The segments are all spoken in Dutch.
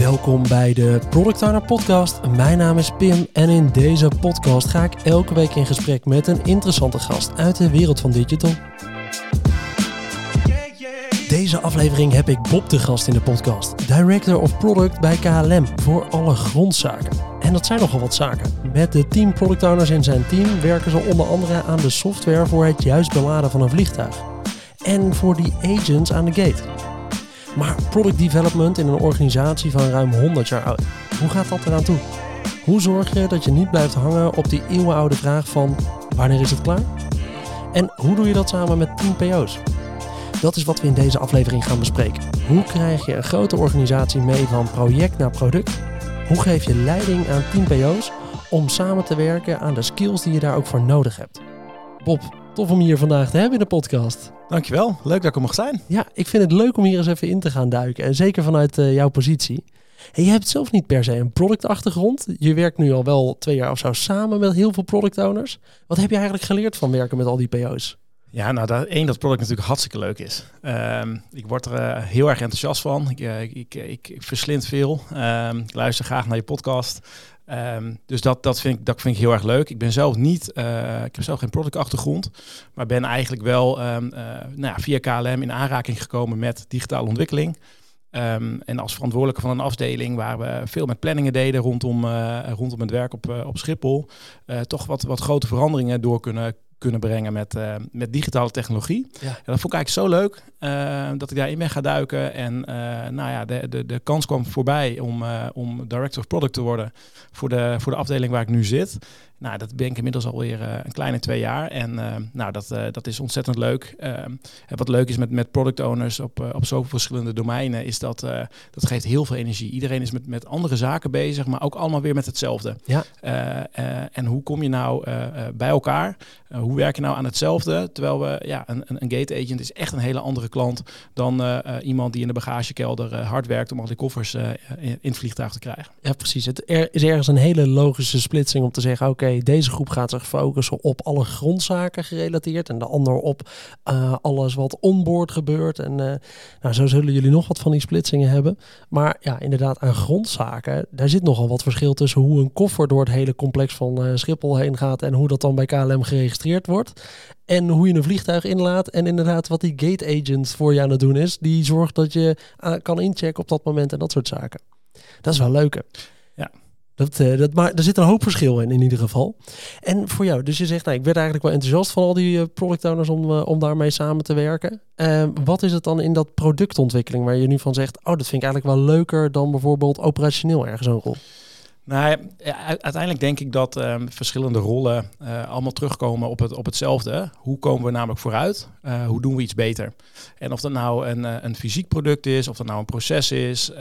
Welkom bij de Product Owner Podcast. Mijn naam is Pim en in deze podcast ga ik elke week in gesprek met een interessante gast uit de wereld van digital. Deze aflevering heb ik Bob de gast in de podcast, Director of Product bij KLM voor alle grondzaken. En dat zijn nogal wat zaken. Met de team product owners in zijn team werken ze onder andere aan de software voor het juist beladen van een vliegtuig. En voor die agents aan de gate. Maar product development in een organisatie van ruim 100 jaar oud, hoe gaat dat eraan toe? Hoe zorg je dat je niet blijft hangen op die eeuwenoude vraag van wanneer is het klaar? En hoe doe je dat samen met 10 PO's? Dat is wat we in deze aflevering gaan bespreken. Hoe krijg je een grote organisatie mee van project naar product? Hoe geef je leiding aan 10 PO's om samen te werken aan de skills die je daar ook voor nodig hebt? Bob, tof om hier vandaag te hebben in de podcast. Dankjewel, leuk dat ik er mag zijn. Ja, ik vind het leuk om hier eens even in te gaan duiken. En zeker vanuit uh, jouw positie. En je hebt zelf niet per se een productachtergrond. Je werkt nu al wel twee jaar of zo samen met heel veel product owners. Wat heb je eigenlijk geleerd van werken met al die PO's? Ja, nou, dat, één, dat product natuurlijk hartstikke leuk is. Um, ik word er uh, heel erg enthousiast van. Ik, uh, ik, ik, ik, verslind veel. Um, ik luister graag naar je podcast. Um, dus dat, dat, vind ik, dat vind ik heel erg leuk. Ik ben zelf niet, uh, ik heb zelf geen productachtergrond, maar ben eigenlijk wel um, uh, nou ja, via KLM in aanraking gekomen met digitale ontwikkeling. Um, en als verantwoordelijke van een afdeling waar we veel met planningen deden rondom, uh, rondom het werk op, op Schiphol, toch wat, wat grote veranderingen door kunnen, kunnen brengen met, uh, met digitale technologie. Ja. En dat vond ik eigenlijk zo leuk uh, dat ik daarin ben gaan duiken. En uh, nou ja, de, de, de kans kwam voorbij om, om Director of Product te worden voor de, voor de afdeling waar ik nu zit. Nou, dat ben ik inmiddels alweer uh, een kleine twee jaar. En uh, nou, dat, uh, dat is ontzettend leuk. en wat leuk is met, met product owners op, op zoveel verschillende domeinen, is dat dat geeft heel veel energie. Iedereen is met, met andere zaken bezig, maar ook allemaal weer met hetzelfde. Ja. en hoe kom je nou bij elkaar? hoe werk je nou aan hetzelfde? Terwijl we, ja, een, een gate agent is echt een hele andere klant dan iemand die in de bagagekelder hard werkt om al die koffers in, in, het vliegtuig te krijgen. Ja, precies. Het er is ergens een hele logische splitsing om te zeggen, oké, okay, deze groep gaat zich focussen op alle grondzaken gerelateerd en de ander op uh, alles wat onboard gebeurt. En uh, nou, zo zullen jullie nog wat van die splitsingen hebben. Maar ja, inderdaad, aan grondzaken, daar zit nogal wat verschil tussen hoe een koffer door het hele complex van uh, Schiphol heen gaat en hoe dat dan bij KLM geregistreerd wordt. En hoe je een vliegtuig inlaat. En inderdaad, wat die gate agent voor je aan het doen is. Die zorgt dat je kan inchecken op dat moment en dat soort zaken. Dat is wel leuk. Ja. Dat, uh, dat, maar er zit een hoop verschil in, in ieder geval. En voor jou, dus je zegt, nou, ik werd eigenlijk wel enthousiast van al die uh, product owners om, uh, om daarmee samen te werken. wat is het dan in dat productontwikkeling waar je nu van zegt, oh, dat vind ik eigenlijk wel leuker dan bijvoorbeeld operationeel ergens een rol? Nou, uiteindelijk denk ik dat um, verschillende rollen uh, allemaal terugkomen op, het, op hetzelfde. Hoe komen we namelijk vooruit? Uh, hoe doen we iets beter? En of dat nou een, een fysiek product is, of dat nou een proces is, um,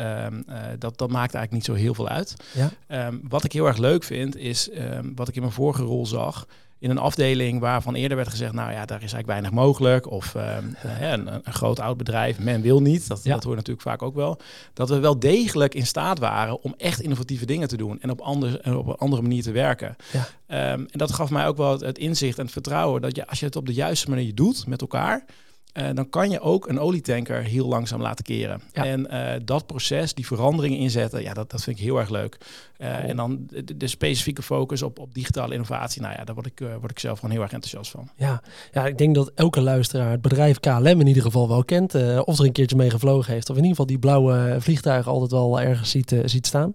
uh, dat, dat maakt eigenlijk niet zo heel veel uit. Ja? Um, wat ik heel erg leuk vind, is wat ik in mijn vorige rol zag in een afdeling waarvan eerder werd gezegd, nou ja, daar is eigenlijk weinig mogelijk. Of uh, een, een, groot oud bedrijf, men wil niet. Dat, ja. dat hoort natuurlijk vaak ook wel. Dat we wel degelijk in staat waren om echt innovatieve dingen te doen en op, ander, op een andere manier te werken. Ja. Um, en dat gaf mij ook wel het, het, inzicht en het vertrouwen dat je, als je het op de juiste manier doet met elkaar, uh, dan kan je ook een olietanker heel langzaam laten keren. Ja. En uh, dat proces, die veranderingen inzetten, ja, dat, dat vind ik heel erg leuk. Oh. En dan de, de, specifieke focus op, op digitale innovatie, nou ja, daar word ik, word ik zelf gewoon heel erg enthousiast van. Ja. ja, ik denk dat elke luisteraar het bedrijf KLM in ieder geval wel kent. of er een keertje mee gevlogen heeft. Of in ieder geval die blauwe vliegtuigen altijd wel ergens ziet, ziet staan.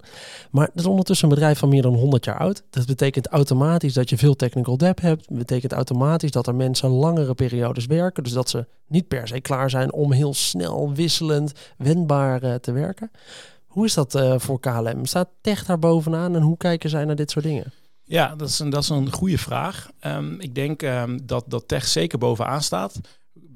Maar dat is ondertussen een bedrijf van meer dan 100 jaar oud. Dat betekent automatisch dat je veel technical debt hebt. Dat betekent automatisch dat er mensen langere periodes werken. Dus dat ze niet per se klaar zijn om heel snel, wisselend, wendbaar te werken. Hoe is dat uh, voor KLM? Staat tech daar bovenaan en hoe kijken zij naar dit soort dingen? Ja, dat is een, dat is een goede vraag. Um, ik denk um, dat, dat tech zeker bovenaan staat.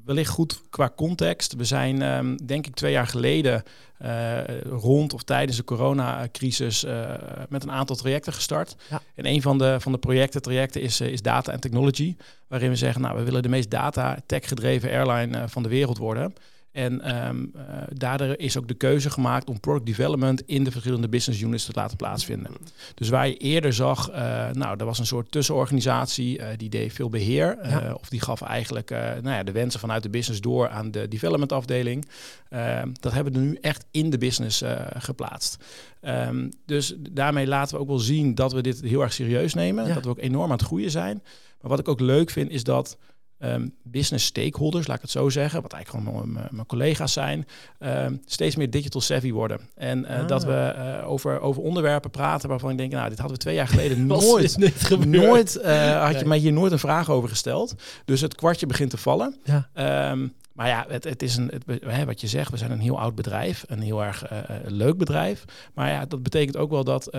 Wellicht goed qua context. We zijn, um, denk ik, twee jaar geleden uh, rond of tijdens de coronacrisis uh, met een aantal trajecten gestart. Ja. En een van de, van de projecten, trajecten is, is data en technology. Waarin we zeggen, nou, we willen de meest data tech gedreven airline van de wereld worden. En ehm, uh, daardoor is ook de keuze gemaakt om product development in de verschillende business units te laten plaatsvinden. Dus waar je eerder zag, uh, nou, er was een soort tussenorganisatie, uh, die deed veel beheer. Ja. Of die gaf eigenlijk nou ja, de wensen vanuit de business door aan de development afdeling. Ehm, dat hebben we nu echt in de business geplaatst. Um, dus daarmee laten we ook wel zien dat we dit heel erg serieus nemen. Ja. Dat we ook enorm aan het groeien zijn. Maar wat ik ook leuk vind, is dat um, business stakeholders, laat ik het zo zeggen, wat eigenlijk gewoon mijn, mijn collega's zijn, um, steeds meer digital savvy worden. En uh, ah. dat we uh, over, over onderwerpen praten waarvan ik denk, nou, dit hadden we twee jaar geleden nooit, nooit uh, had je mij hier nooit een vraag over gesteld. Dus het kwartje begint te vallen. Ja. Um, maar ja, het, het is een, het, hè, wat je zegt, we zijn een heel oud bedrijf, een heel erg leuk bedrijf. Maar ja, dat betekent ook wel dat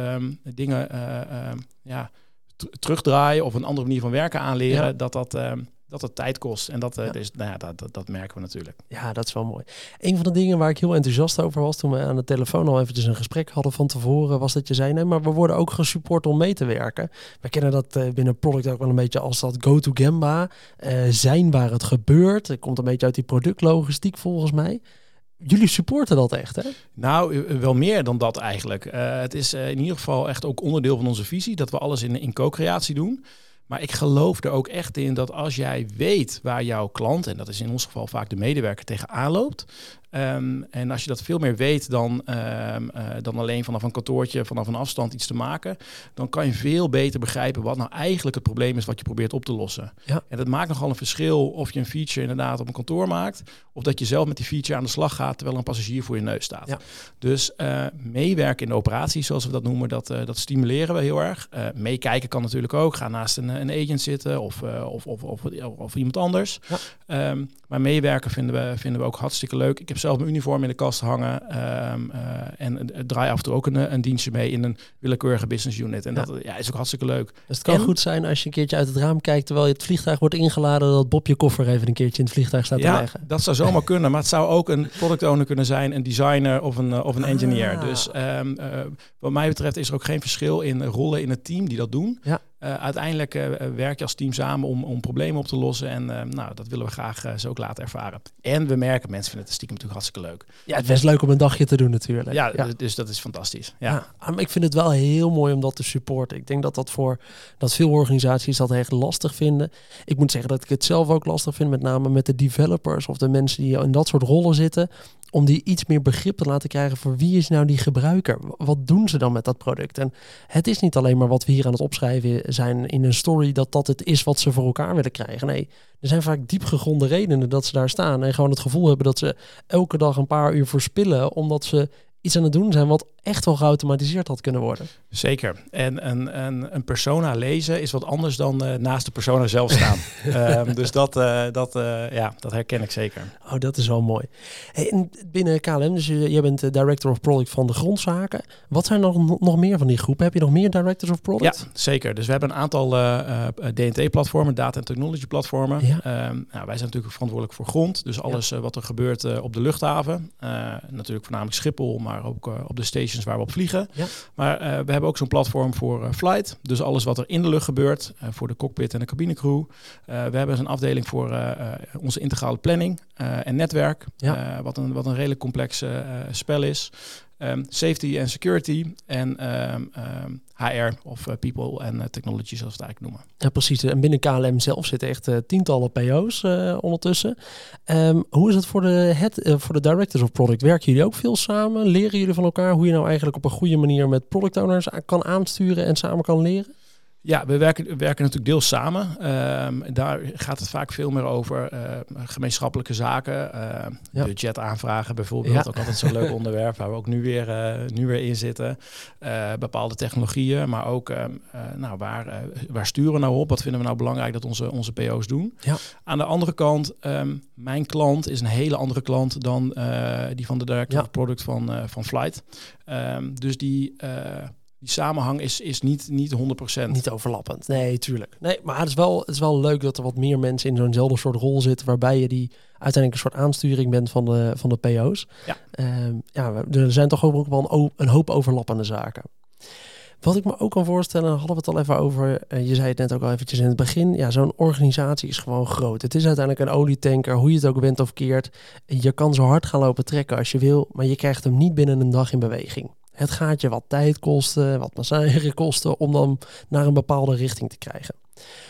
dingen ja, terugdraaien of een andere manier van werken aanleren, ja. dat dat dat het tijd kost. En dat, uh, ja. dus, nou ja, dat, dat, dat, merken we natuurlijk. Ja, dat is wel mooi. Een van de dingen waar ik heel enthousiast over was toen we aan de telefoon al eventjes een gesprek hadden van tevoren, was dat je zei, nee, maar we worden ook gesupport om mee te werken. We kennen dat uh, binnen product ook wel een beetje als dat go-to Gamba, uh, zijn waar het gebeurt. Het komt een beetje uit die productlogistiek volgens mij. Jullie supporten dat echt, hè? Nou, wel meer dan dat eigenlijk. het is in ieder geval echt ook onderdeel van onze visie dat we alles in, in co-creatie doen. Maar ik geloof er ook echt in dat als jij weet waar jouw klant, en dat is in ons geval vaak de medewerker, tegenaan loopt, Um, en als je dat veel meer weet dan, um, uh, dan alleen vanaf een kantoortje, vanaf een afstand iets te maken, dan kan je veel beter begrijpen wat nou eigenlijk het probleem is wat je probeert op te lossen. Ja. En dat maakt nogal een verschil of je een feature inderdaad op een kantoor maakt, of dat je zelf met die feature aan de slag gaat terwijl een passagier voor je neus staat. Ja. Dus uh, meewerken in de operatie, zoals we dat noemen, dat, uh, dat stimuleren we heel erg. meekijken kan natuurlijk ook. Ga naast een, een agent zitten of, of, of, of, of, iemand anders. Ja. Um, maar meewerken vinden we, vinden we ook hartstikke leuk. Ik heb zelf mijn uniform in de kast hangen. Um, en draai af en toe ook een, een dienstje mee in een willekeurige business unit. En ja. dat ja, is ook hartstikke leuk. Dus het kan en, goed zijn als je een keertje uit het raam kijkt terwijl je het vliegtuig wordt ingeladen, dat Bob je koffer even een keertje in het vliegtuig staat ja, te leggen. Dat zou zomaar kunnen, maar het zou ook een product owner kunnen zijn, een designer of een, uh, of een engineer. Ah. Dus um, wat mij betreft is er ook geen verschil in rollen in het team die dat doen. Ja. Uh, uiteindelijk uh, werk je als team samen om, om problemen op te lossen. En uh, nou, dat willen we graag zo ook laten ervaren. En we merken, mensen vinden het stiekem natuurlijk hartstikke leuk. Ja, het is best leuk om een dagje te doen natuurlijk. Ja, ja. dus dat is fantastisch. Ja. ja. Ah, ik vind het wel heel mooi om dat te supporten. Ik denk dat dat voor dat veel organisaties dat echt lastig vinden. Ik moet zeggen dat ik het zelf ook lastig vind, met name met de developers of de mensen die in dat soort rollen zitten om die iets meer begrip te laten krijgen voor wie is nou die gebruiker? Wat doen ze dan met dat product? En het is niet alleen maar wat we hier aan het opschrijven zijn in een story, dat dat het is wat ze voor elkaar willen krijgen. Nee, er zijn vaak diep gegronde redenen dat ze daar staan en gewoon het gevoel hebben dat ze elke dag een paar uur verspillen, omdat ze iets aan het doen zijn wat echt wel geautomatiseerd had kunnen worden. Zeker. En een, een, een persona lezen is wat anders dan uh, naast de persona zelf staan. um, dus dat, uh, dat, uh, ja, dat herken ik zeker. Oh, dat is wel mooi. Hey, en binnen KLM, dus jij bent Director of Product van de grondzaken. Wat zijn er nog, nog meer van die groepen? Heb je nog meer Directors of Product? Ja, zeker. Dus we hebben een aantal DNT-platformen, Data and Technology platformen. Ja. Um, nou, wij zijn natuurlijk verantwoordelijk voor grond. Dus alles ja. wat er gebeurt op de luchthaven. natuurlijk voornamelijk Schiphol, maar ook op de station waar we op vliegen. Ja. Maar uh, we hebben ook zo'n platform voor uh, flight. Dus alles wat er in de lucht gebeurt, uh, voor de cockpit en de cabinecrew. we hebben een afdeling voor onze integrale planning en netwerk. Ja. wat, een, wat een redelijk complex spel is. Um, safety en security en um, um, HR of uh, people en uh, technology zoals we het eigenlijk noemen. Ja, precies. En binnen KLM zelf zitten echt uh, tientallen PO's ondertussen. hoe is het voor de, head, voor de directors of product? Werken jullie ook veel samen? Leren jullie van elkaar hoe je nou eigenlijk op een goede manier met product owners kan aansturen en samen kan leren? Ja, we werken, we werken natuurlijk deels samen. Um, daar gaat het vaak veel meer over uh, gemeenschappelijke zaken. Uh, ja. Budget aanvragen bijvoorbeeld. Ja. Ook altijd zo'n leuk onderwerp waar we ook nu weer, uh, nu weer in zitten. Eh, bepaalde technologieën, maar ook ehm, nou, waar, waar sturen we nou op? Wat vinden we nou belangrijk dat onze, onze PO's doen? Ja. Aan de andere kant, um, mijn klant is een hele andere klant dan die van de director product van, van Flight. dus die die samenhang is, is niet, niet 100%. Niet overlappend. Nee, tuurlijk. Nee, maar het is, wel, het is wel leuk dat er wat meer mensen in zo'nzelfde soort rol zitten, waarbij je die uiteindelijk een soort aansturing bent van de, van de PO's. Ja. Um, ja, er zijn toch ook wel een, een hoop overlappende zaken. Wat ik me ook kan voorstellen, hadden we het al even over. Uh, je zei het net ook al eventjes in het begin. Ja, zo'n organisatie is gewoon groot. Het is uiteindelijk een olietanker, hoe je het ook bent of keert. Je kan zo hard gaan lopen trekken als je wil, maar je krijgt hem niet binnen een dag in beweging. Het gaat je wat tijd kosten, wat massage kosten om dan naar een bepaalde richting te krijgen.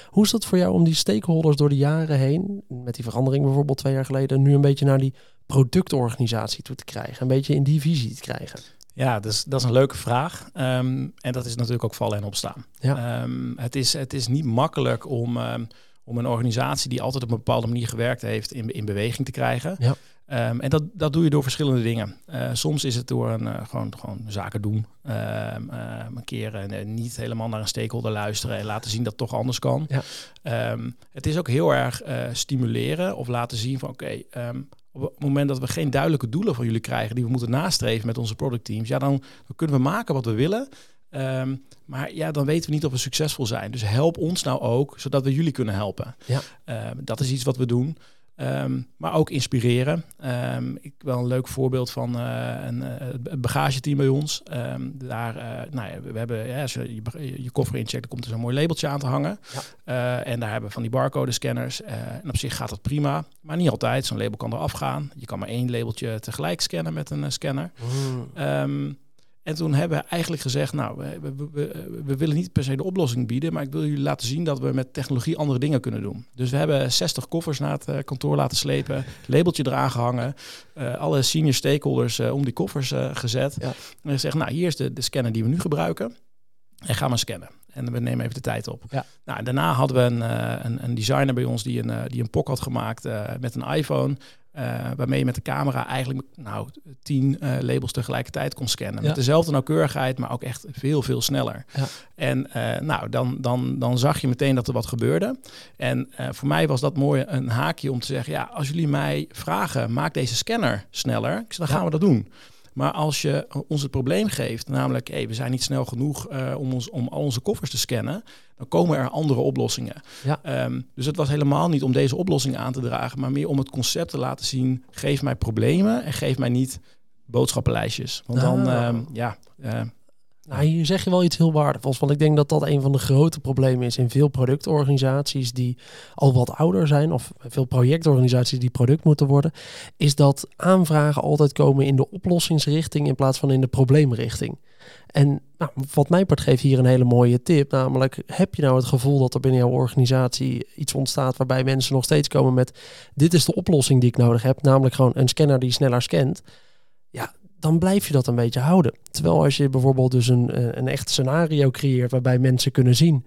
Hoe is dat voor jou om die stakeholders door de jaren heen, met die verandering bijvoorbeeld twee jaar geleden, nu een beetje naar die productorganisatie toe te krijgen, een beetje in die visie te krijgen? Ja, dus, dat is een leuke vraag. Ehm, en dat is natuurlijk ook vallen en opstaan. Ja. Um, het, is, het is niet makkelijk om, um, om een organisatie die altijd op een bepaalde manier gewerkt heeft in, in beweging te krijgen. Ja. Um, en dat, dat doe je door verschillende dingen. Uh, soms is het door een, uh, gewoon, gewoon zaken doen. Um, uh, een keer niet helemaal naar een stakeholder luisteren en laten zien dat het toch anders kan. Ja. Um, het is ook heel erg stimuleren of laten zien van oké, okay, op het moment dat we geen duidelijke doelen van jullie krijgen die we moeten nastreven met onze productteams, ja, dan, dan kunnen we maken wat we willen. Um, maar ja, dan weten we niet of we succesvol zijn. Dus help ons nou ook, zodat we jullie kunnen helpen. Ja. Dat is iets wat we doen. Um, maar ook inspireren. Um, ik wel een leuk voorbeeld van uh, een, uh, bagageteam bij ons. Um, daar, uh, nou ja, we hebben, ja, als je, je, je koffer incheckt, dan komt er zo'n mooi labeltje aan te hangen. Ja. en daar hebben we van die barcode scanners. en op zich gaat dat prima, maar niet altijd. Zo'n label kan eraf gaan. Je kan maar één labeltje tegelijk scannen met een scanner. Mm. En toen hebben we eigenlijk gezegd, nou, we, we, we, we, willen niet per se de oplossing bieden, maar ik wil jullie laten zien dat we met technologie andere dingen kunnen doen. Dus we hebben 60 koffers naar het uh, kantoor laten slepen, labeltje eraan gehangen, uh, alle senior stakeholders uh, om die koffers gezet. Ja. En gezegd, nou, hier is de, de scanner die we nu gebruiken en ga maar scannen. En we nemen even de tijd op. Ja. Nou, daarna hadden we een, een, een, designer bij ons die een, die een POC had gemaakt met een iPhone. Uh, waarmee je met de camera eigenlijk nou, tien uh, labels tegelijkertijd kon scannen. Ja. Met dezelfde nauwkeurigheid, maar ook echt veel, veel sneller. Ja. En uh, nou, dan, dan, dan zag je meteen dat er wat gebeurde. En voor mij was dat mooi een haakje om te zeggen... ja, als jullie mij vragen, maak deze scanner sneller. Dan gaan Ja. we dat doen. Maar als je ons het probleem geeft, namelijk hey, we zijn niet snel genoeg uh, om, ons, om al onze koffers te scannen, dan komen er andere oplossingen. Ja. Um, dus het was helemaal niet om deze oplossing aan te dragen, maar meer om het concept te laten zien: geef mij problemen en geef mij niet boodschappenlijstjes. Want dan, Ah. um, ja. Uh, Nou, hier zeg je wel iets heel waardevols. Want ik denk dat dat een van de grote problemen is in veel productorganisaties die al wat ouder zijn, of veel projectorganisaties die product moeten worden, is dat aanvragen altijd komen in de oplossingsrichting in plaats van in de probleemrichting. En nou, wat mij part geeft hier een hele mooie tip. Namelijk, heb je nou het gevoel dat er binnen jouw organisatie iets ontstaat waarbij mensen nog steeds komen met dit is de oplossing die ik nodig heb. Namelijk gewoon een scanner die sneller scant. Dan blijf je dat een beetje houden. Terwijl als je bijvoorbeeld dus een, een echt scenario creëert waarbij mensen kunnen zien,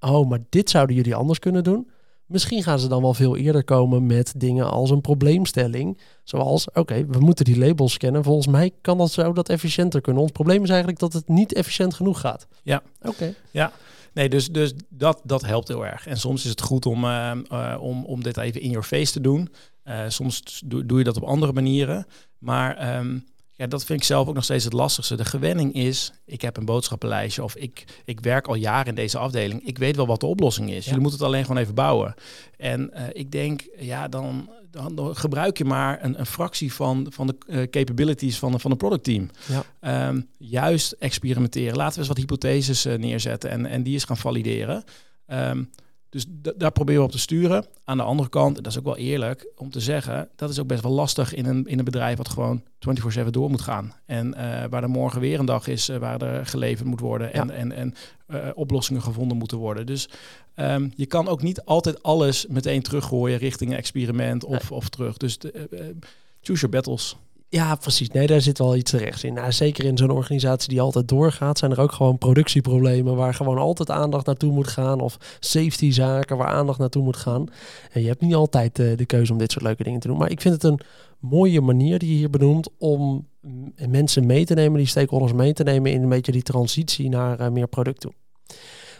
oh, maar dit zouden jullie anders kunnen doen. Misschien gaan ze dan wel veel eerder komen met dingen als een probleemstelling. Zoals, oké, okay, we moeten die labels scannen. Volgens mij kan dat zo dat efficiënter kunnen. Ons probleem is eigenlijk dat het niet efficiënt genoeg gaat. Ja. Oké. Okay. Ja. Nee, dus, dus dat, dat helpt heel erg. En soms is het goed om, uh, uh, om, om dit even in your face te doen. Uh, soms doe, doe je dat op andere manieren. Maar um, ja, dat vind ik zelf ook nog steeds het lastigste. De gewenning is, ik heb een boodschappenlijstje of ik, ik werk al jaren in deze afdeling. Ik weet wel wat de oplossing is. Ja. Jullie moeten het alleen gewoon even bouwen. En uh, ik denk, ja, dan, dan, gebruik je maar een, een fractie van, van de uh, capabilities van, van een productteam. Ja. Um, juist experimenteren. Laten we eens wat hypotheses uh, neerzetten en, en die eens gaan valideren. Um, dus daar proberen we op te sturen. Aan de andere kant, dat is ook wel eerlijk om te zeggen, dat is ook best wel lastig in een, in een bedrijf wat gewoon 24/7 door moet gaan. En uh, waar er morgen weer een dag is uh, waar er geleverd moet worden en, Ja. en, en uh, oplossingen gevonden moeten worden. Dus um, je kan ook niet altijd alles meteen teruggooien richting een experiment of, of terug. Dus de, eh, choose your battles. Ja, precies. Nee, daar zit wel iets terecht in. Nou, zeker in zo'n organisatie die altijd doorgaat, zijn er ook gewoon productieproblemen waar gewoon altijd aandacht naartoe moet gaan. Of safety zaken waar aandacht naartoe moet gaan. En je hebt niet altijd de keuze om dit soort leuke dingen te doen. Maar ik vind het een mooie manier die je hier benoemt om mensen mee te nemen, die stakeholders mee te nemen in een beetje die transitie naar uh, meer product toe.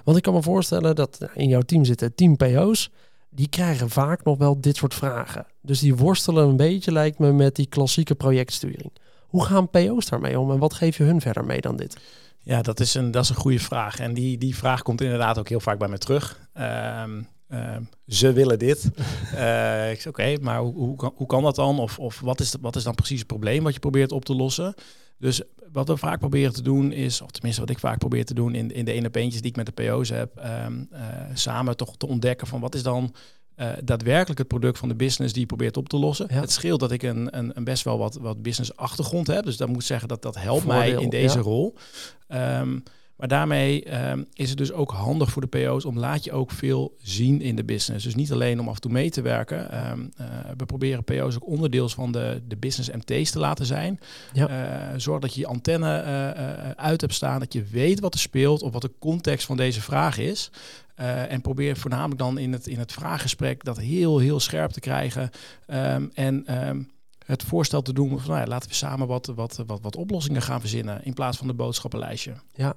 Want ik kan me voorstellen dat nou, in jouw team zitten team PO's die krijgen vaak nog wel dit soort vragen. Dus die worstelen een beetje, lijkt me, met die klassieke projectsturing. Hoe gaan PO's daarmee om en wat geef je hun verder mee dan dit? Ja, dat is een, dat is een goede vraag. En die, die vraag komt inderdaad ook heel vaak bij me terug. Um, uh, ze willen dit. uh, ik zeg, oké, okay, maar hoe, hoe, kan, hoe kan dat dan? Of, of wat, is, wat is dan precies het probleem wat je probeert op te lossen? Dus wat we vaak proberen te doen is, of tenminste wat ik vaak probeer te doen in, in de ene peentjes die ik met de PO's heb, ehm, eh, samen toch te ontdekken van wat is dan uh, daadwerkelijk het product van de business die je probeert op te lossen. Het scheelt dat ik een, een, een, best wel wat, wat business achtergrond heb. Dus dat moet zeggen dat dat helpt mij in deze rol. Um, maar daarmee ehm, is het dus ook handig voor de PO's om laat je ook veel zien in de business. Dus niet alleen om af en toe mee te werken. Ehm, eh, we proberen PO's ook onderdeels van de, de business MT's te laten zijn. Ja. Uh, zorg dat je je antenne uh, uit hebt staan, dat je weet wat er speelt of wat de context van deze vraag is. en probeer voornamelijk dan in het, in het vraaggesprek dat heel, heel scherp te krijgen. Um, en het voorstel te doen van nou ja, laten we samen wat, wat, wat, wat oplossingen gaan verzinnen in plaats van de boodschappenlijstje. Ja,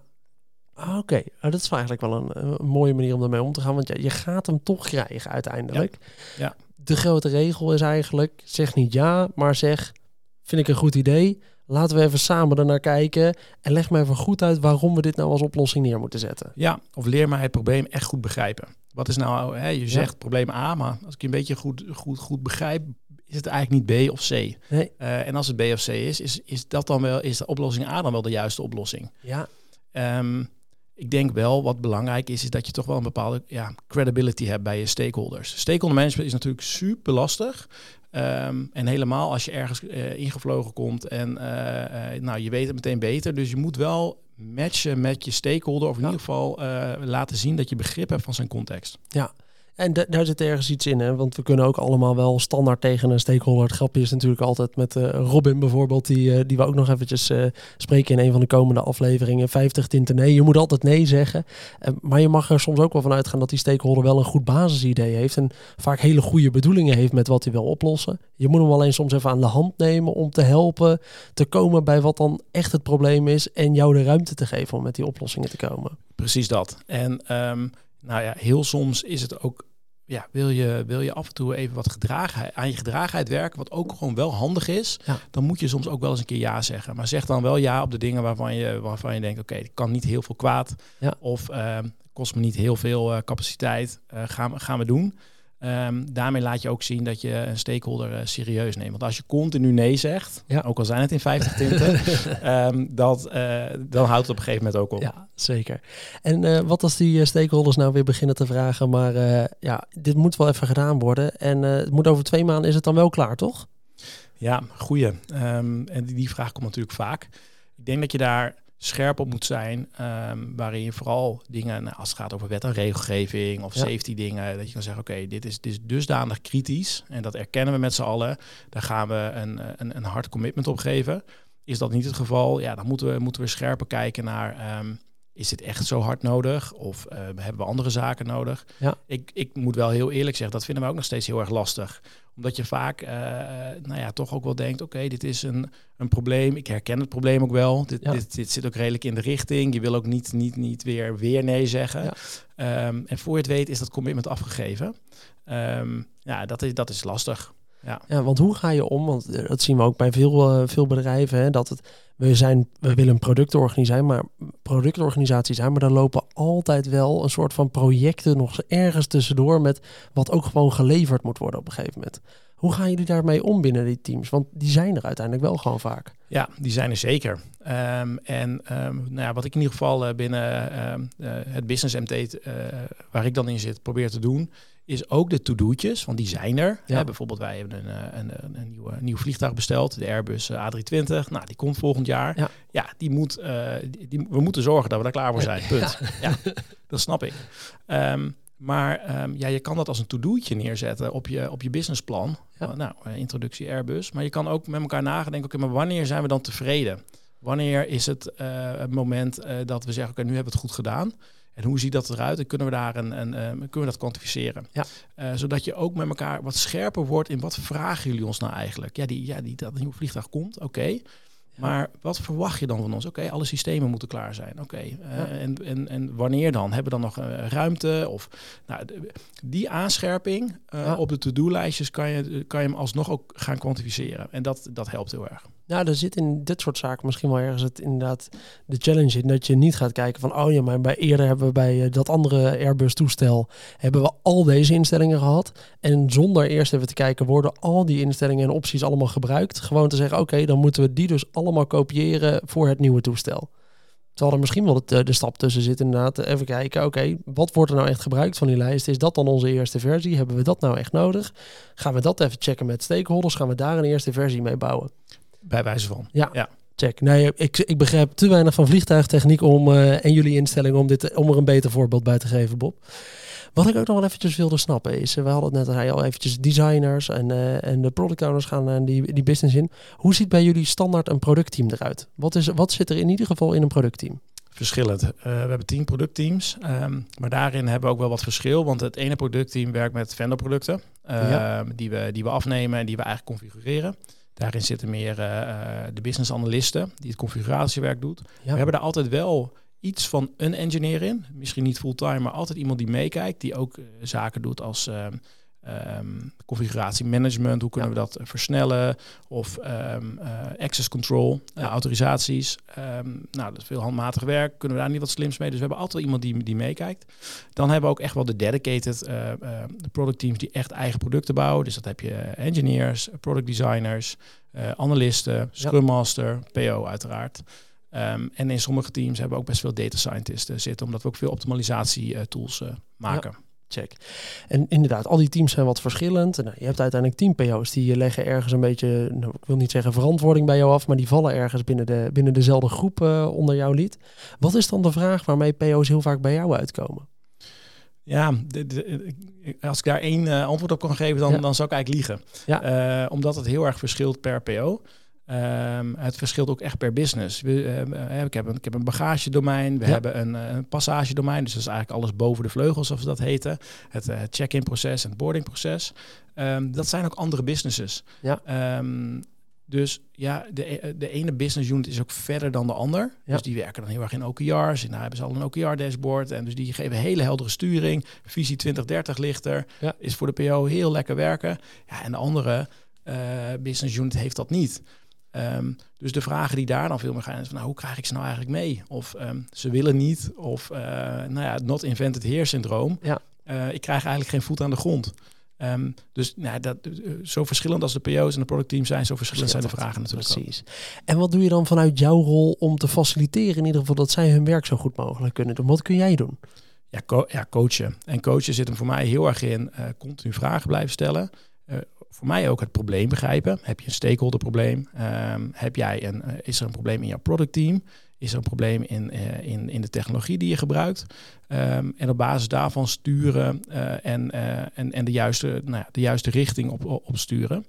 Ah, oké, oh, dat is eigenlijk wel een, een, mooie manier om daarmee om te gaan. Want ja, je gaat hem toch krijgen uiteindelijk. Ja. De grote regel is eigenlijk, zeg niet ja, maar zeg, vind ik een goed idee. Laten we even samen ernaar kijken. En leg me even goed uit waarom we dit nou als oplossing neer moeten zetten. Ja, of leer mij het probleem echt goed begrijpen. Wat is nou, hè, je zegt probleem A, maar als ik je een beetje goed, goed, goed begrijp, is het eigenlijk niet B of C. Nee. Uh, en als het B of C is, is, is dat dan wel, is de oplossing A dan wel de juiste oplossing? Ja. Um, ik denk wel wat belangrijk is, is dat je toch wel een bepaalde ja, credibility hebt bij je stakeholders. Stakeholder management is natuurlijk super lastig. Um, en helemaal als je ergens uh, ingevlogen komt en uh, uh, nou, je weet het meteen beter. Dus je moet wel matchen met je stakeholder. Of in ieder geval laten zien dat je begrip hebt van zijn context. Ja, en daar zit ergens iets in, hè? want we kunnen ook allemaal wel standaard tegen een stakeholder. Het grapje is natuurlijk altijd met uh, Robin bijvoorbeeld, die, uh, die we ook nog eventjes uh, spreken in een van de komende afleveringen. 50 tinten nee, je moet altijd nee zeggen. maar je mag er soms ook wel van uitgaan dat die stakeholder wel een goed basisidee heeft en vaak hele goede bedoelingen heeft met wat hij wil oplossen. Je moet hem alleen soms even aan de hand nemen om te helpen te komen bij wat dan echt het probleem is en jou de ruimte te geven om met die oplossingen te komen. Precies dat. En um, nou ja, heel soms is het ook ja, wil je, wil je af en toe even wat gedragenheid, aan je gedragenheid werken, wat ook gewoon wel handig is, dan moet je soms ook wel eens een keer ja zeggen. Maar zeg dan wel ja op de dingen waarvan je, waarvan je denkt, oké, okay, kan niet heel veel kwaad. Of uh, kost me niet heel veel uh, capaciteit. Uh, gaan, gaan we doen. Um, daarmee laat je ook zien dat je een stakeholder uh, serieus neemt. Want als je continu nee zegt, ja. ook al zijn het in 50 tinten, um, dat, uh, dan houdt het op een gegeven moment ook op. Ja, zeker. En uh, wat als die stakeholders nou weer beginnen te vragen, maar ja, dit moet wel even gedaan worden. En het moet over twee maanden, is het dan wel klaar, toch? Ja, goeie. Um, en die, die vraag komt natuurlijk vaak. Ik denk dat je daar scherp op moet zijn. Um, waarin je vooral dingen, nou, als het gaat over wet en regelgeving of safety dingen, dat je kan zeggen, oké, dit, is, dit is dusdanig kritisch. En dat erkennen we met z'n allen. Daar gaan we een, een, een hard commitment op geven. Is dat niet het geval? Ja, dan moeten we, moeten we scherper kijken naar. Um, is dit echt zo hard nodig? Of uh, hebben we andere zaken nodig? Ja. Ik, ik moet wel heel eerlijk zeggen, dat vinden we ook nog steeds heel erg lastig. Omdat je vaak, uh, nou ja, toch ook wel denkt, oké, dit is een, een probleem. Ik herken het probleem ook wel. Dit, dit, dit, zit ook redelijk in de richting. Je wil ook niet, niet, niet weer, weer nee zeggen. Ja. Um, en voor je het weet is dat commitment afgegeven. Um, ja, dat is, dat is lastig. Ja. ja, want hoe ga je om? Want dat zien we ook bij veel, uh, veel bedrijven. Hè, dat het, we, zijn, we willen een productorganisatie, maar, productorganisatie zijn, maar daar lopen altijd wel een soort van projecten nog ergens tussendoor met wat ook gewoon geleverd moet worden op een gegeven moment. Hoe gaan jullie daarmee om binnen die teams? Want die zijn er uiteindelijk wel gewoon vaak. Ja, die zijn er zeker. Um, en um, nou ja, wat ik in ieder geval uh, binnen uh, het Business MT, waar ik dan in zit, probeer te doen, is ook de to-do'tjes, want die zijn er. Ja. bijvoorbeeld wij hebben een, een, een, een, nieuwe, nieuw vliegtuig besteld, de Airbus A320. Nou, die komt volgend jaar. Ja, ja die moet, uh, die, we moeten zorgen dat we daar klaar voor zijn. Punt. Ja, dat snap ik. Um, maar um, ja, je kan dat als een to-do'tje neerzetten op je, op je businessplan. Ja. nou, introductie Airbus. Maar je kan ook met elkaar nadenken, oké, maar wanneer zijn we dan tevreden? Wanneer is het, uh, het moment dat we zeggen, oké, nu hebben we het goed gedaan. En hoe ziet dat eruit? En kunnen we daar een, een, een kunnen we dat kwantificeren? Ja. Uh, zodat je ook met elkaar wat scherper wordt in wat vragen jullie ons nou eigenlijk? Ja, die, ja die, dat nieuwe vliegtuig komt, oké. Maar wat verwacht je dan van ons? Oké, alle systemen moeten klaar zijn. Oké, okay. uh, ja. en, en, en wanneer dan? Hebben we dan nog uh, ruimte? Of, nou, die aanscherping op de to-do-lijstjes kan je, kan je hem alsnog ook gaan kwantificeren. En dat, dat helpt heel erg. Nou, er zit in dit soort zaken misschien wel ergens het inderdaad de challenge in dat je niet gaat kijken van oh ja, maar bij eerder hebben we bij eh, dat andere Airbus toestel hebben we al deze instellingen gehad en zonder eerst even te kijken worden al die instellingen en opties allemaal gebruikt. Gewoon te zeggen oké, dan moeten we die dus allemaal kopiëren voor het nieuwe toestel. Terwijl er misschien wel de, de stap tussen zit inderdaad. Even kijken, oké, wat wordt er nou echt gebruikt van die lijst? Is dat dan onze eerste versie? Hebben we dat nou echt nodig? Gaan we dat even checken met stakeholders? Gaan we daar een eerste versie mee bouwen? Bij wijze van. Ja, ja. check. Nee, ik, ik begrijp te weinig van vliegtuigtechniek om, uh, en jullie instellingen om, dit, om er een beter voorbeeld bij te geven, Bob. Wat ik ook nog wel eventjes wilde snappen is, we hadden het net al eventjes designers en, uh, en de product owners gaan uh, die, die business in. Hoe ziet bij jullie standaard een productteam eruit? Wat, is, wat zit er in ieder geval in een productteam? Verschillend. Uh, we hebben tien productteams, um, maar daarin hebben we ook wel wat verschil. Want het ene productteam werkt met vendorproducten ja. die, we, die we afnemen en die we eigenlijk configureren. Daarin zitten meer de business analisten die het configuratiewerk doet. Ja. We hebben daar altijd wel iets van een engineer in. Misschien niet fulltime, maar altijd iemand die meekijkt. Die ook uh, zaken doet als um, configuratiemanagement. Hoe kunnen we dat versnellen? Of um, uh, access control, ja. autorisaties. Um, nou, dat is veel handmatig werk. Kunnen we daar niet wat slims mee? Dus we hebben altijd iemand die, die meekijkt. Dan hebben we ook echt wel de dedicated de product teams die echt eigen producten bouwen. Dus dat heb je engineers, product designers, analisten, scrum master, PO uiteraard. Um, en in sommige teams hebben we ook best veel data scientisten zitten, omdat we ook veel optimalisatie tools maken. Check. En inderdaad, al die teams zijn wat verschillend. Nou, je hebt uiteindelijk team PO's die leggen ergens een beetje, nou, ik wil niet zeggen verantwoording bij jou af, maar die vallen ergens binnen, de, binnen dezelfde groep uh, onder jouw lied. Wat is dan de vraag waarmee PO's heel vaak bij jou uitkomen? Ja, de, de, als ik daar één uh, antwoord op kan geven, dan, ja. dan zou ik eigenlijk liegen. Ja. Uh, omdat het heel erg verschilt per PO. Um, het verschilt ook echt per business. We, uh, ik, heb een, ik heb een bagagedomein, we ja. hebben een, een passagedomein, dus dat is eigenlijk alles boven de vleugels, zoals we dat heten. Het uh, check-in proces en het boarding proces. Um, dat zijn ook andere businesses. Ja. Um, dus ja, de, de ene business unit is ook verder dan de ander. Ja. Dus die werken dan heel erg in OKR's. En daar hebben ze al een OKR-dashboard. En dus die geven hele heldere sturing. Visie 2030 ligt er. Is voor de PO heel lekker werken. Ja, en de andere uh, business unit heeft dat niet. Um, dus de vragen die daar dan veel meer gaan is van nou, hoe krijg ik ze nou eigenlijk mee? Of um, ze willen niet, of uh, nou ja, not invented here syndroom. Ja. Uh, ik krijg eigenlijk geen voet aan de grond. Um, dus nou, dat, uh, zo verschillend als de PO's en de productteams zijn, zo verschillend zijn de vragen natuurlijk. Precies. Ook. En wat doe je dan vanuit jouw rol om te faciliteren, in ieder geval dat zij hun werk zo goed mogelijk kunnen doen? Wat kun jij doen? Ja, co ja coachen. En coachen zit hem voor mij heel erg in continu vragen blijven stellen voor mij ook het probleem begrijpen. Heb je een stakeholder probleem? Um, heb jij een, uh, is er een probleem in jouw productteam? Is er een probleem in, uh, in, in de technologie die je gebruikt? Um, en op basis daarvan sturen uh, en, en, en de, juiste, nou ja, de juiste richting op, op sturen.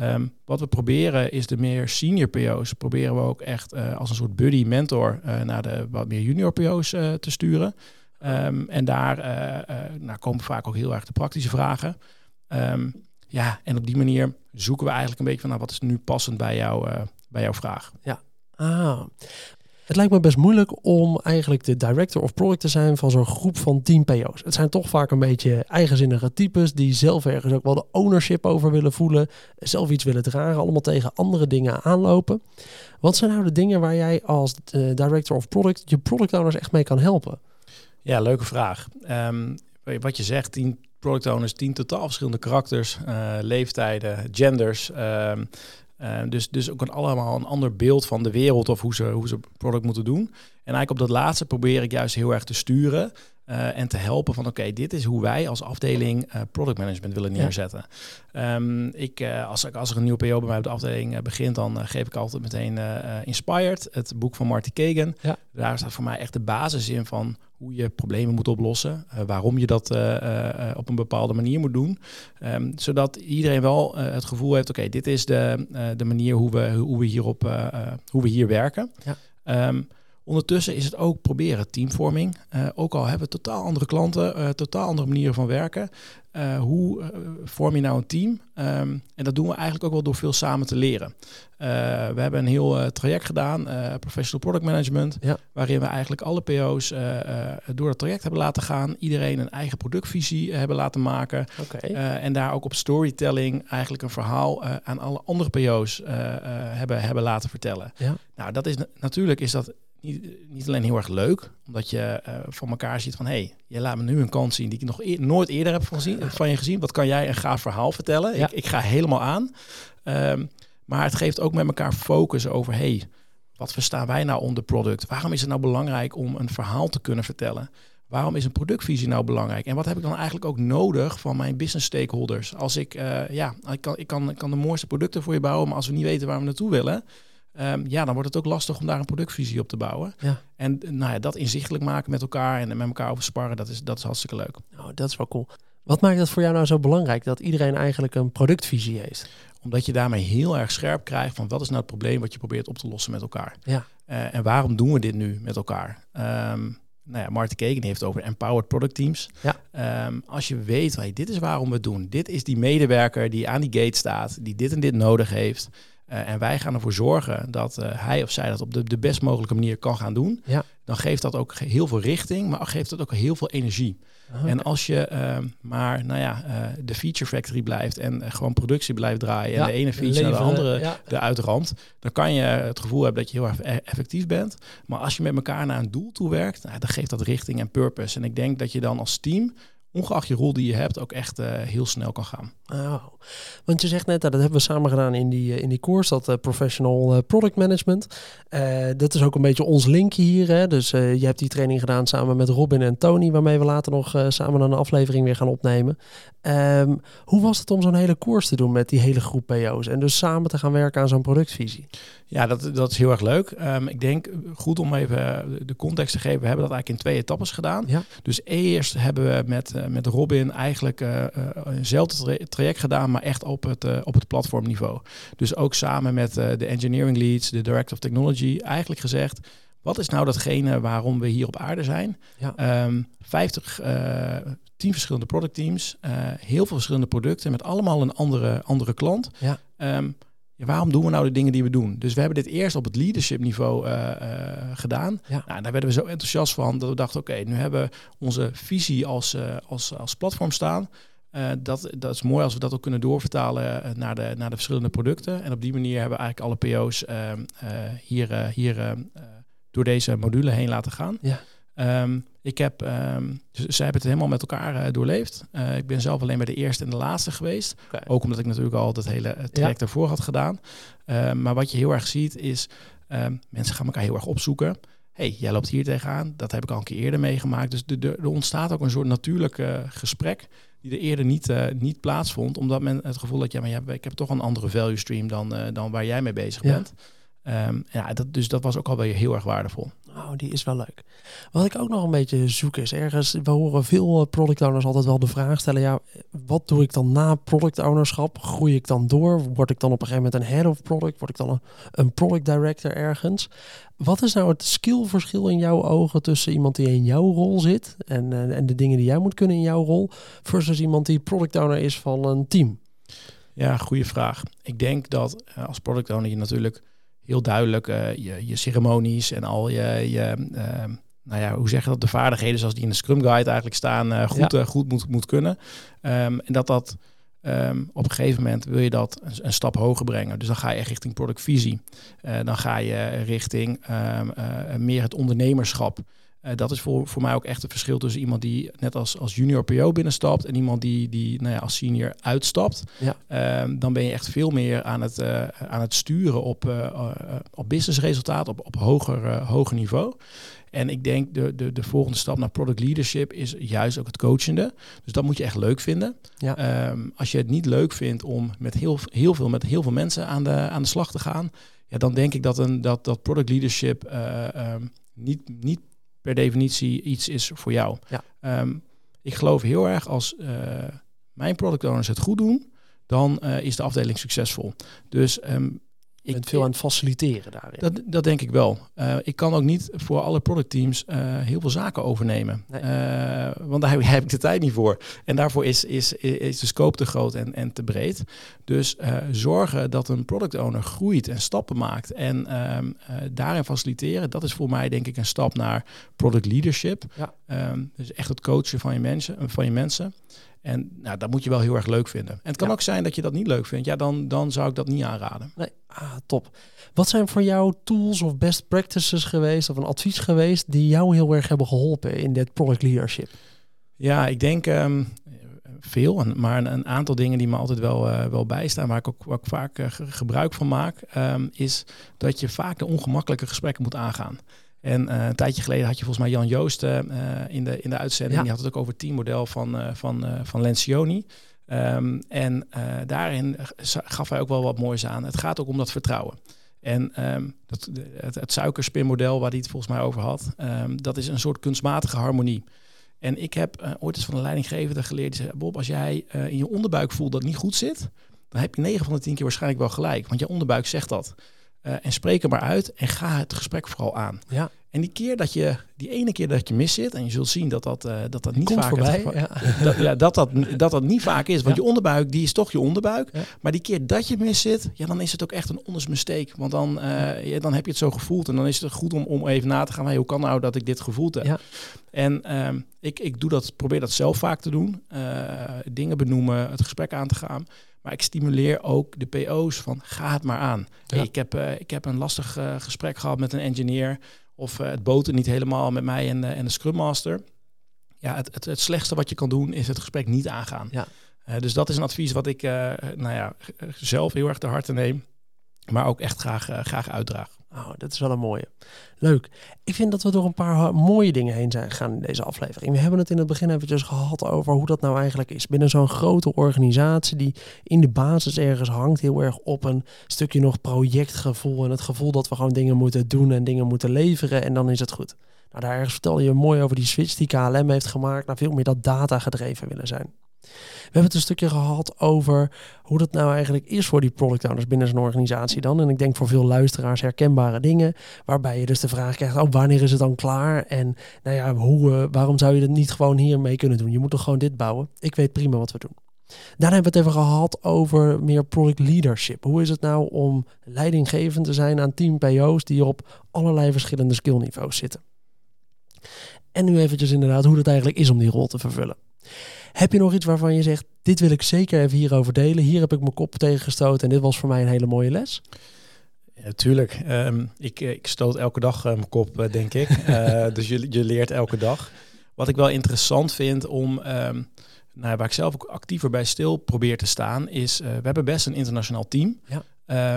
Um, wat we proberen is de meer senior PO's, proberen we ook echt als een soort buddy mentor naar de wat meer junior PO's te sturen. En daar nou, komen vaak ook heel erg de praktische vragen. Ja, en op die manier zoeken we eigenlijk een beetje van nou, wat is nu passend bij, jou, uh, bij jouw vraag. Ja, ah. Het lijkt me best moeilijk om eigenlijk de director of product te zijn van zo'n groep van 10 PO's. Het zijn toch vaak een beetje eigenzinnige types die zelf ergens ook wel de ownership over willen voelen, zelf iets willen dragen, allemaal tegen andere dingen aanlopen. Wat zijn nou de dingen waar jij als uh, director of product je product owners echt mee kan helpen? Ja, leuke vraag. Um, wat je zegt, 10 product owners, tien totaal verschillende karakters, uh, leeftijden, genders. Uh, uh, dus, dus ook een, allemaal een ander beeld van de wereld of hoe ze, hoe ze product moeten doen. En eigenlijk op dat laatste probeer ik juist heel erg te sturen. Uh, en te helpen van oké, okay, dit is hoe wij als afdeling uh, product management willen neerzetten. Ja. Um, ik, uh, als, als er een nieuwe PO bij mij op de afdeling begint, dan geef ik altijd meteen Inspired, het boek van Marty Kagan. Ja. Daar staat voor mij echt de basis in van hoe je problemen moet oplossen, waarom je dat op een bepaalde manier moet doen. Um, zodat iedereen wel het gevoel heeft, oké, okay, dit is de, de manier hoe we, hoe we, hierop, hoe we hier werken. Ja. Um, Ondertussen is het ook proberen teamvorming. Uh, ook al hebben we totaal andere klanten, uh, totaal andere manieren van werken. Uh, hoe vorm je nou een team? Um, en dat doen we eigenlijk ook wel door veel samen te leren. we hebben een heel traject gedaan, Professional Product Management, ja. waarin we eigenlijk alle PO's door het traject hebben laten gaan. Iedereen een eigen productvisie hebben laten maken. Okay. en daar ook op storytelling eigenlijk een verhaal aan alle andere PO's hebben, hebben laten vertellen. Ja. Nou, dat is natuurlijk is dat niet, niet alleen heel erg leuk, omdat je uh, van elkaar ziet van hé, hey, je laat me nu een kans zien die ik nog nooit eerder heb van, zien, van je gezien. Wat kan jij een gaaf verhaal vertellen? Ik, ik, ga helemaal aan. Um, maar het geeft ook met elkaar focus over hey, wat verstaan wij nou onder product? Waarom is het nou belangrijk om een verhaal te kunnen vertellen? Waarom is een productvisie nou belangrijk? En wat heb ik dan eigenlijk ook nodig van mijn business stakeholders? Als ik, uh, ja, ik kan, ik, kan, ik kan de mooiste producten voor je bouwen, maar als we niet weten waar we naartoe willen, Um, ja, dan wordt het ook lastig om daar een productvisie op te bouwen. Ja. En nou ja, dat inzichtelijk maken met elkaar en met elkaar over sparren, dat is, dat is hartstikke leuk. Nou, dat is wel cool. Wat maakt het voor jou nou zo belangrijk dat iedereen eigenlijk een productvisie heeft? Omdat je daarmee heel erg scherp krijgt van wat is nou het probleem wat je probeert op te lossen met elkaar. Ja. Uh, en waarom doen we dit nu met elkaar? Um, nou ja, Martin Kegen heeft over empowered product teams. Ja. Um, als je weet, hey, dit is waarom we het doen. Dit is die medewerker die aan die gate staat, die dit en dit nodig heeft. Uh, en wij gaan ervoor zorgen dat uh, hij of zij dat op de, de best mogelijke manier kan gaan doen. Ja. Dan geeft dat ook heel veel richting, maar geeft dat ook heel veel energie. En als je uh, maar nou ja, uh, de feature factory blijft en gewoon productie blijft draaien ja, en de ene feature naar de andere ja. eruit ramt, dan kan je het gevoel hebben dat je heel erg e-, effectief bent. Maar als je met elkaar naar een doel toe werkt, nou, dan geeft dat richting en purpose. En ik denk dat je dan als team ongeacht je rol die je hebt, ook echt uh, heel snel kan gaan. Oh. Want je zegt net, dat hebben we samen gedaan in die, eh, in die course, dat uh, Professional Product Management. dat is ook een beetje ons linkje hier. Hè? Dus je hebt die training gedaan samen met Robin en Tony, waarmee we later nog samen een aflevering weer gaan opnemen. Um, hoe was het om zo'n hele course te doen met die hele groep PO's en dus samen te gaan werken aan zo'n productvisie? Ja, dat, dat is heel erg leuk. Um, ik denk goed om even de context te geven. We hebben dat eigenlijk in twee etappes gedaan. Ja. Dus eerst hebben we met, met Robin eigenlijk uh, uh, eenzelfde traject gedaan, maar echt op het, op het platformniveau. Dus ook samen met de engineering leads, de director of technology, eigenlijk gezegd. Wat is nou datgene waarom we hier op aarde zijn? Ja. Um, 50, uh, 10 verschillende productteams, uh, heel veel verschillende producten met allemaal een andere, andere klant. Ja. Um, ja, waarom doen we nou de dingen die we doen? Dus we hebben dit eerst op het leadership niveau uh, uh, gedaan. Ja. Nou, daar werden we zo enthousiast van dat we dachten, oké, nu hebben we onze visie als, uh, als, als platform staan. dat, dat is mooi als we dat ook kunnen doorvertalen naar, de, naar de verschillende producten. En op die manier hebben we eigenlijk alle PO's hier, hier door deze module heen laten gaan. Ja. Um, ik heb, um, zij hebben het helemaal met elkaar uh, doorleefd. Uh, ik ben zelf alleen bij de eerste en de laatste geweest. Okay. Ook omdat ik natuurlijk al dat hele eh, traject ja. ervoor had gedaan. Uh, maar wat je heel erg ziet is, um, mensen gaan elkaar heel erg opzoeken. hey, jij loopt hier tegenaan. Dat heb ik al een keer eerder meegemaakt. Dus de, de, er ontstaat ook een soort natuurlijk gesprek die er eerder niet, niet plaatsvond. Omdat men het gevoel had, ja, maar ja, ik heb toch een andere value stream dan, dan waar jij mee bezig ja. bent. Um, ja, dat, dus dat was ook alweer heel erg waardevol. Oh, die is wel leuk. Wat ik ook nog een beetje zoek is ergens, we horen veel eh, product owners altijd wel de vraag stellen, ja, wat doe ik dan na product ownerschap? Groei ik dan door? Word ik dan op een gegeven moment een head of product? Word ik dan een, product director ergens? Wat is nou het skillverschil in jouw ogen tussen iemand die in jouw rol zit en, en, en de dingen die jij moet kunnen in jouw rol, versus iemand die product owner is van een team? Ja, goede vraag. Ik denk dat uh, als product owner je natuurlijk heel duidelijk uh, je, je ceremonies en al je, je uh, nou ja, hoe zeg je dat, de vaardigheden zoals die in de Scrum Guide eigenlijk staan, uh, goed, ja. goed moet, moet kunnen. Um, en dat dat um, op een gegeven moment wil je dat een, een, stap hoger brengen. Dus dan ga je echt richting productvisie. dan ga je richting um, meer het ondernemerschap. Uh, dat is voor, voor mij ook echt het verschil tussen iemand die net als, als junior PO binnenstapt en iemand die, die nou ja, als senior uitstapt. Ja. Uh, dan ben je echt veel meer aan het, uh, aan het sturen op, uh, op businessresultaat, op, op hoger, hoger niveau. En ik denk de, de, de volgende stap naar product leadership is juist ook het coachende. Dus dat moet je echt leuk vinden. Ja. Um, als je het niet leuk vindt om met heel, heel veel met heel veel mensen aan de, aan de slag te gaan, ja, dan denk ik dat, een, dat, dat product leadership um, niet, niet per definitie iets is voor jou. Ja. Um, ik geloof heel erg als uh, mijn product owners het goed doen, dan uh, is de afdeling succesvol. Dus um, Je bent veel aan het faciliteren daarin. Dat, dat denk ik wel. Uh, ik kan ook niet voor alle productteams uh, heel veel zaken overnemen. Nee. Uh, want daar heb ik de tijd niet voor. En daarvoor is, is, is de scope te groot en, en te breed. Dus zorgen dat een product owner groeit en stappen maakt. En ehm, daarin faciliteren, dat is voor mij denk ik een stap naar product leadership. Ja. Um, dus echt het coachen van je mensen. Van je mensen. En nou, dat moet je wel heel erg leuk vinden. En het kan ook zijn dat je dat niet leuk vindt. Ja, dan, dan zou ik dat niet aanraden. Nee, ah, top. Wat zijn voor jou tools of best practices geweest of een advies geweest die jou heel erg hebben geholpen in dit product leadership? Ja, ik denk um, veel, maar een, een, aantal dingen die me altijd wel, uh, wel bijstaan, waar ik ook, waar ik vaak uh, gebruik van maak, um, is dat je vaak de ongemakkelijke gesprekken moet aangaan. En uh, een tijdje geleden had je volgens mij Jan Joost uh, in, de, in de uitzending. Ja. Die had het ook over het teammodel van, uh, van, van Lencioni. Um, en daarin gaf hij ook wel wat moois aan. Het gaat ook om dat vertrouwen. En um, dat, het, het suikerspinmodel waar hij het volgens mij over had, um, dat is een soort kunstmatige harmonie. En ik heb ooit eens van een leidinggevende geleerd, die zei, Bob, als jij in je onderbuik voelt dat het niet goed zit, dan heb je 9 van de 10 keer waarschijnlijk wel gelijk. Want je onderbuik zegt dat. Uh, en spreek er maar uit en ga het gesprek vooral aan. Ja. En die keer dat je, die ene keer dat je mis zit, en je zult zien dat dat, uh, dat, dat niet Komt vaak voorbij, ja. Dat, ja, dat, dat, dat dat niet vaak is. Want ja. je onderbuik, die is toch je onderbuik. Ja. Maar die keer dat je mis zit, ja, dan is het ook echt een honest mistake. Want dan, uh, ja, dan heb je het zo gevoeld. En dan is het goed om, om even na te gaan. Hey, hoe kan nou dat ik dit gevoeld heb? En uh, ik, ik doe dat, probeer dat zelf vaak te doen. dingen benoemen, het gesprek aan te gaan. Maar ik stimuleer ook de PO's van ga het maar aan. Ja. Hey, ik, heb, uh, ik heb een lastig uh, gesprek gehad met een engineer. Of uh, het boten niet helemaal met mij en, en de Scrum Master. Ja, het, het, het, slechtste wat je kan doen is het gesprek niet aangaan. Ja. dus dat is een advies wat ik nou ja, zelf heel erg te harte neem. Maar ook echt graag, graag uitdraag. Oh, dat is wel een mooie. Leuk. Ik vind dat we door een paar mooie dingen heen zijn gegaan in deze aflevering. We hebben het in het begin eventjes gehad over hoe dat nou eigenlijk is. Binnen zo'n grote organisatie die in de basis ergens hangt, heel erg op een stukje nog projectgevoel. En het gevoel dat we gewoon dingen moeten doen en dingen moeten leveren en dan is het goed. Nou, daar ergens vertelde je mooi over die switch die KLM heeft gemaakt naar veel meer dat data gedreven willen zijn. We hebben het een stukje gehad over hoe dat nou eigenlijk is voor die product owners binnen zo'n organisatie dan. En ik denk voor veel luisteraars herkenbare dingen, waarbij je dus de vraag krijgt, oh, wanneer is het dan klaar? En nou ja, hoe, uh, waarom zou je dat niet gewoon hiermee kunnen doen? Je moet toch gewoon dit bouwen? Ik weet prima wat we doen. Daarna hebben we het even gehad over meer product leadership. Hoe is het nou om leidinggevend te zijn aan team PO's die op allerlei verschillende skillniveaus zitten? En nu eventjes inderdaad hoe het eigenlijk is om die rol te vervullen. Heb je nog iets waarvan je zegt, dit wil ik zeker even hierover delen. Hier heb ik mijn kop tegen gestoten en dit was voor mij een hele mooie les. Natuurlijk. Ja, um, ik, ik stoot elke dag uh, mijn kop, uh, denk ik. uh, dus je, je leert elke dag. Wat ik wel interessant vind om, um, nou, waar ik zelf ook actiever bij stil probeer te staan, is we hebben best een internationaal team. Ja.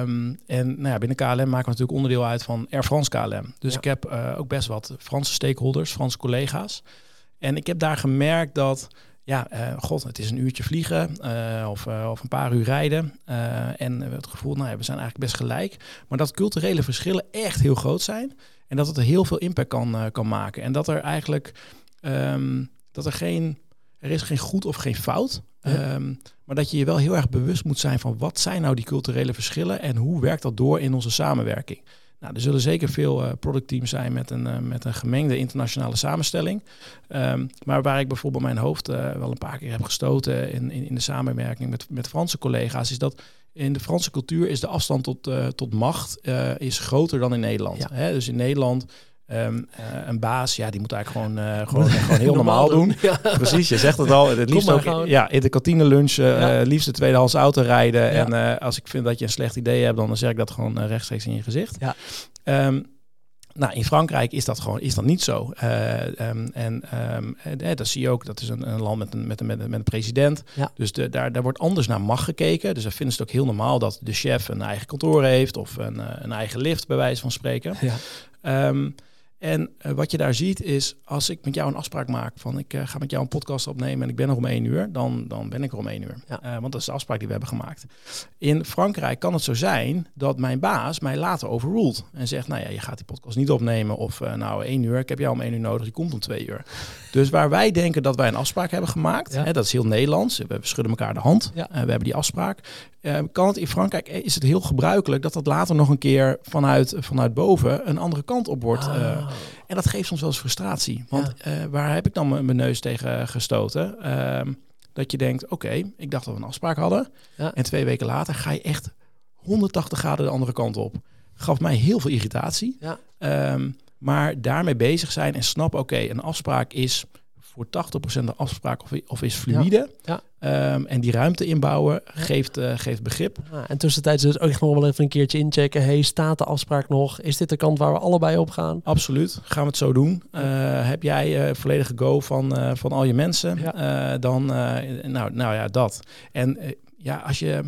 Um, en nou ja, binnen KLM maken we natuurlijk onderdeel uit van Air France KLM. Dus ja. ik heb ook best wat Franse stakeholders, Franse collega's. En ik heb daar gemerkt dat ja, uh, god, het is een uurtje vliegen uh, of, uh, of een paar uur rijden. en het gevoel, nou ja, we zijn eigenlijk best gelijk. Maar dat culturele verschillen echt heel groot zijn. En dat het er heel veel impact kan, kan maken. En dat er eigenlijk, um, dat er geen, er is geen goed of geen fout. Ja. Um, maar dat je je wel heel erg bewust moet zijn van wat zijn nou die culturele verschillen en hoe werkt dat door in onze samenwerking. Nou, er zullen zeker veel uh, productteams zijn met een, uh, met een gemengde internationale samenstelling. Um, maar waar ik bijvoorbeeld mijn hoofd uh, wel een paar keer heb gestoten in, in, in, de samenwerking met, met Franse collega's, is dat in de Franse cultuur is de afstand tot, tot macht is groter dan in Nederland. Ja. Hè? Dus in Nederland Um, uh, een baas, ja, die moet eigenlijk gewoon, uh, gewoon, gewoon heel normaal, normaal doen. Ja. Precies, je zegt het al. Het liefst ook ja, in de kantine lunchen, ja. uh, liefst de tweedehands auto rijden. Ja. En als ik vind dat je een slecht idee hebt, dan zeg ik dat gewoon rechtstreeks in je gezicht. Ja. Um, nou, in Frankrijk is dat gewoon is dat niet zo. Um, en dat zie je ook, dat is een, een land met een, met een, met een, met een president. Ja. Dus de, daar, daar wordt anders naar macht gekeken. Dus dan vinden ze het ook heel normaal dat de chef een eigen kantoor heeft of een, een eigen lift, bij wijze van spreken. Ja. En eh, wat je daar ziet is, als ik met jou een afspraak maak van ik eh, ga met jou een podcast opnemen en ik ben er om één uur, dan, dan ben ik er om één uur. Ja. Eh, want dat is de afspraak die we hebben gemaakt. In Frankrijk kan het zo zijn dat mijn baas mij later overruled en zegt, nou ja, je gaat die podcast niet opnemen of nou één uur, ik heb jou om één uur nodig, je komt om twee uur. Dus waar wij denken dat wij een afspraak hebben gemaakt, Ja. hè, dat is heel Nederlands, we schudden elkaar de hand, Ja. eh, we hebben die afspraak. Eh, kan het in Frankrijk eh, is het heel gebruikelijk dat dat later nog een keer vanuit, vanuit boven een andere kant op wordt. eh, Ah. en dat geeft soms wel eens frustratie. Want eh, waar heb ik dan mijn neus tegen gestoten? Ehm, dat je denkt, oké, ik dacht dat we een afspraak hadden. Ja. En twee weken later ga je echt 180 graden de andere kant op. Gaf mij heel veel irritatie. Ja. Ehm, maar daarmee bezig zijn en snappen, oké, een afspraak is voor 80% een afspraak of, of is fluïde. Ja. Ehm, en die ruimte inbouwen geeft, eh, geeft begrip. Ah, en tussentijds dus ook echt nog wel even een keertje inchecken. Hey, staat de afspraak nog? Is dit de kant waar we allebei op gaan? Absoluut, gaan we het zo doen. Eh, heb jij eh, volledige go van, van al je mensen? Dan, nou, nou ja, dat. En ja, als je,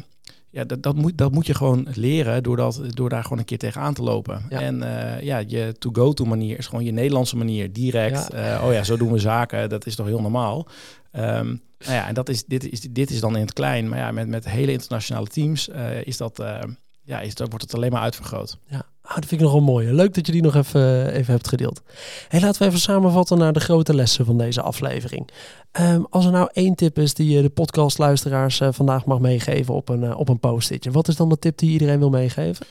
ja, dat, dat, moet, dat moet je gewoon leren door, dat, door daar gewoon een keer tegenaan te lopen. Ja. En eh, ja, je to-go-to manier is gewoon je Nederlandse manier, direct. Ja. Eh, oh ja, zo doen we zaken, dat is toch heel normaal. Ehm, nou ja, en dat is, dit, is, dit is dan in het klein. Maar ja, met, met hele internationale teams eh, is dat, ja, is dat, wordt het alleen maar uitvergroot. Ja, ah, dat vind ik nog wel mooi. Leuk dat je die nog even, even hebt gedeeld. Hey, laten we even samenvatten naar de grote lessen van deze aflevering. Ehm, als er nou één tip is die je de podcastluisteraars eh, vandaag mag meegeven op een, eh, op een post-itje. Wat is dan de tip die iedereen wil meegeven?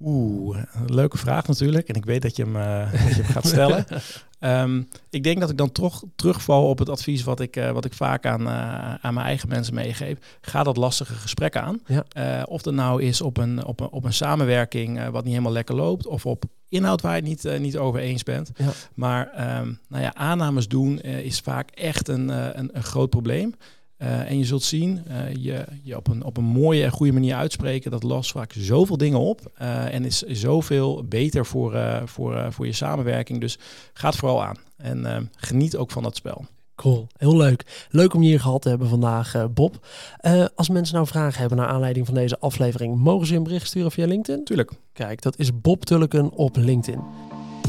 Oeh, leuke vraag natuurlijk. En ik weet dat je hem, eh, dat je hem gaat stellen. Ehm, ik denk dat ik dan toch terugval op het advies wat ik, eh, wat ik vaak aan, eh, aan mijn eigen mensen meegeef. Ga dat lastige gesprek aan. Ja. Eh, of dat nou is op een, op een, op een samenwerking wat niet helemaal lekker loopt. Of op inhoud waar je het niet, niet over eens bent. Ja. Maar ehm, nou ja, aannames doen is vaak echt een, een, een groot probleem. Eh, en je zult zien, eh, je, je op, een, op een mooie en goede manier uitspreken, dat lost vaak zoveel dingen op. eh, en is zoveel beter voor, eh, voor, eh, voor je samenwerking. Dus ga het vooral aan. En geniet ook van dat spel. Cool, heel leuk. Leuk om je hier gehad te hebben vandaag, eh, Bob. Eh, als mensen nou vragen hebben naar aanleiding van deze aflevering, mogen ze je een bericht sturen via LinkedIn? Tuurlijk. Kijk, dat is Bob Tulleken op LinkedIn.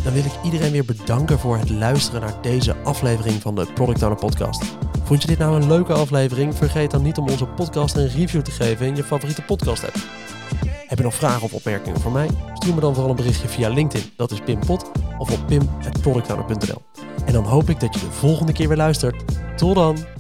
Dan wil ik iedereen weer bedanken voor het luisteren naar deze aflevering van de Product Owner Podcast. Vond je dit nou een leuke aflevering? Vergeet dan niet om onze podcast een review te geven in je favoriete podcast app. Heb je nog vragen of opmerkingen voor mij? Stuur me dan vooral een berichtje via LinkedIn. Dat is Pim Pot of op pim.productowner.nl. En dan hoop ik dat je de volgende keer weer luistert. Tot dan!